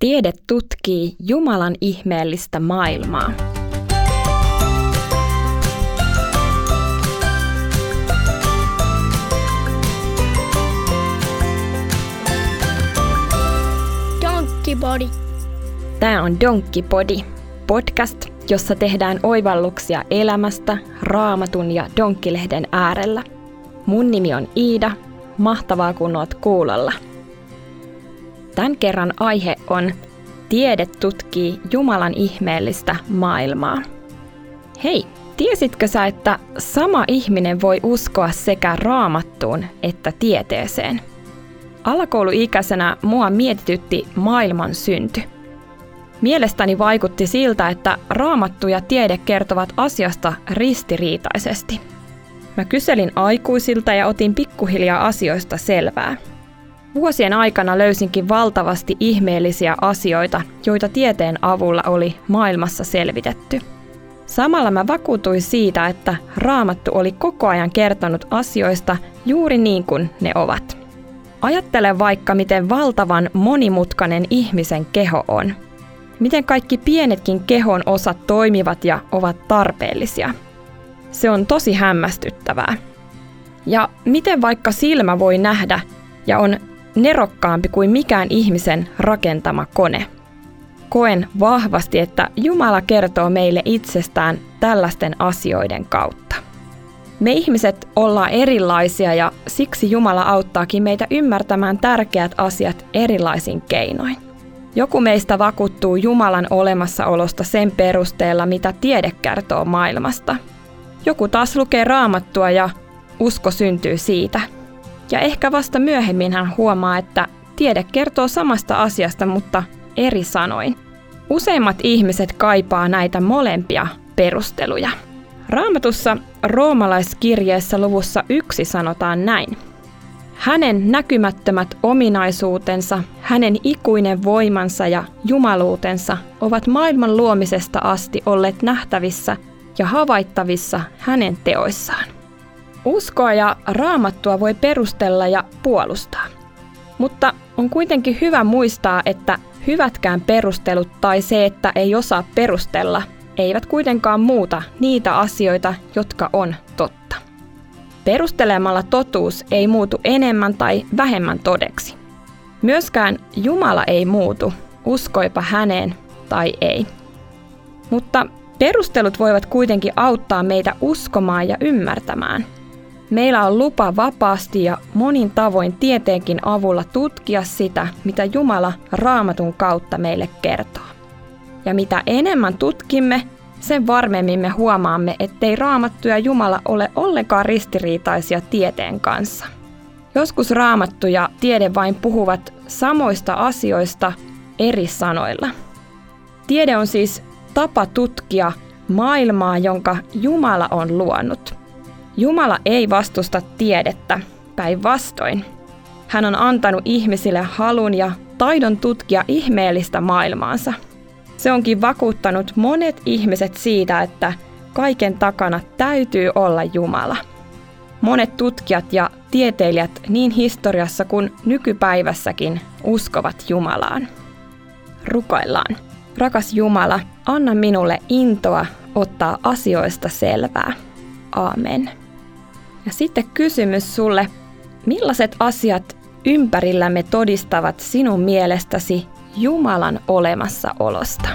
Tiede tutkii Jumalan ihmeellistä maailmaa. Donkkipodi. Tämä on Donkkipodi, podcast, jossa tehdään oivalluksia elämästä raamatun ja donkkilehden äärellä. Mun nimi on Iida, mahtavaa kun oot kuulolla. Tämän kerran aihe on Tiede tutkii Jumalan ihmeellistä maailmaa. Hei, tiesitkö sä, että sama ihminen voi uskoa sekä raamattuun että tieteeseen? Alakouluikäisenä mua mietitytti maailman synty. Mielestäni vaikutti siltä, että raamattu ja tiede kertovat asiasta ristiriitaisesti. Mä kyselin aikuisilta ja otin pikkuhiljaa asioista selvää – Vuosien aikana löysinkin valtavasti ihmeellisiä asioita, joita tieteen avulla oli maailmassa selvitetty. Samalla mä vakuutuin siitä, että raamattu oli koko ajan kertonut asioista juuri niin kuin ne ovat. Ajattele vaikka, miten valtavan monimutkainen ihmisen keho on. Miten kaikki pienetkin kehon osat toimivat ja ovat tarpeellisia. Se on tosi hämmästyttävää. Ja miten vaikka silmä voi nähdä ja on nerokkaampi kuin mikään ihmisen rakentama kone. Koen vahvasti, että Jumala kertoo meille itsestään tällaisten asioiden kautta. Me ihmiset ollaan erilaisia ja siksi Jumala auttaakin meitä ymmärtämään tärkeät asiat erilaisin keinoin. Joku meistä vakuuttuu Jumalan olemassaolosta sen perusteella, mitä tiede kertoo maailmasta. Joku taas lukee raamattua ja usko syntyy siitä – ja ehkä vasta myöhemmin hän huomaa, että tiede kertoo samasta asiasta, mutta eri sanoin. Useimmat ihmiset kaipaa näitä molempia perusteluja. Raamatussa roomalaiskirjeessä luvussa yksi sanotaan näin. Hänen näkymättömät ominaisuutensa, hänen ikuinen voimansa ja jumaluutensa ovat maailman luomisesta asti olleet nähtävissä ja havaittavissa hänen teoissaan. Uskoa ja raamattua voi perustella ja puolustaa. Mutta on kuitenkin hyvä muistaa, että hyvätkään perustelut tai se, että ei osaa perustella, eivät kuitenkaan muuta niitä asioita, jotka on totta. Perustelemalla totuus ei muutu enemmän tai vähemmän todeksi. Myöskään Jumala ei muutu, uskoipa häneen tai ei. Mutta perustelut voivat kuitenkin auttaa meitä uskomaan ja ymmärtämään – Meillä on lupa vapaasti ja monin tavoin tieteenkin avulla tutkia sitä, mitä Jumala raamatun kautta meille kertoo. Ja mitä enemmän tutkimme, sen varmemmin me huomaamme, ettei raamattu ja Jumala ole ollenkaan ristiriitaisia tieteen kanssa. Joskus raamattu ja tiede vain puhuvat samoista asioista eri sanoilla. Tiede on siis tapa tutkia maailmaa, jonka Jumala on luonut – Jumala ei vastusta tiedettä, päinvastoin. Hän on antanut ihmisille halun ja taidon tutkia ihmeellistä maailmaansa. Se onkin vakuuttanut monet ihmiset siitä, että kaiken takana täytyy olla Jumala. Monet tutkijat ja tieteilijät niin historiassa kuin nykypäivässäkin uskovat Jumalaan. Rukoillaan. Rakas Jumala, anna minulle intoa ottaa asioista selvää. Aamen. Ja sitten kysymys sulle, millaiset asiat ympärillämme todistavat sinun mielestäsi Jumalan olemassaolosta?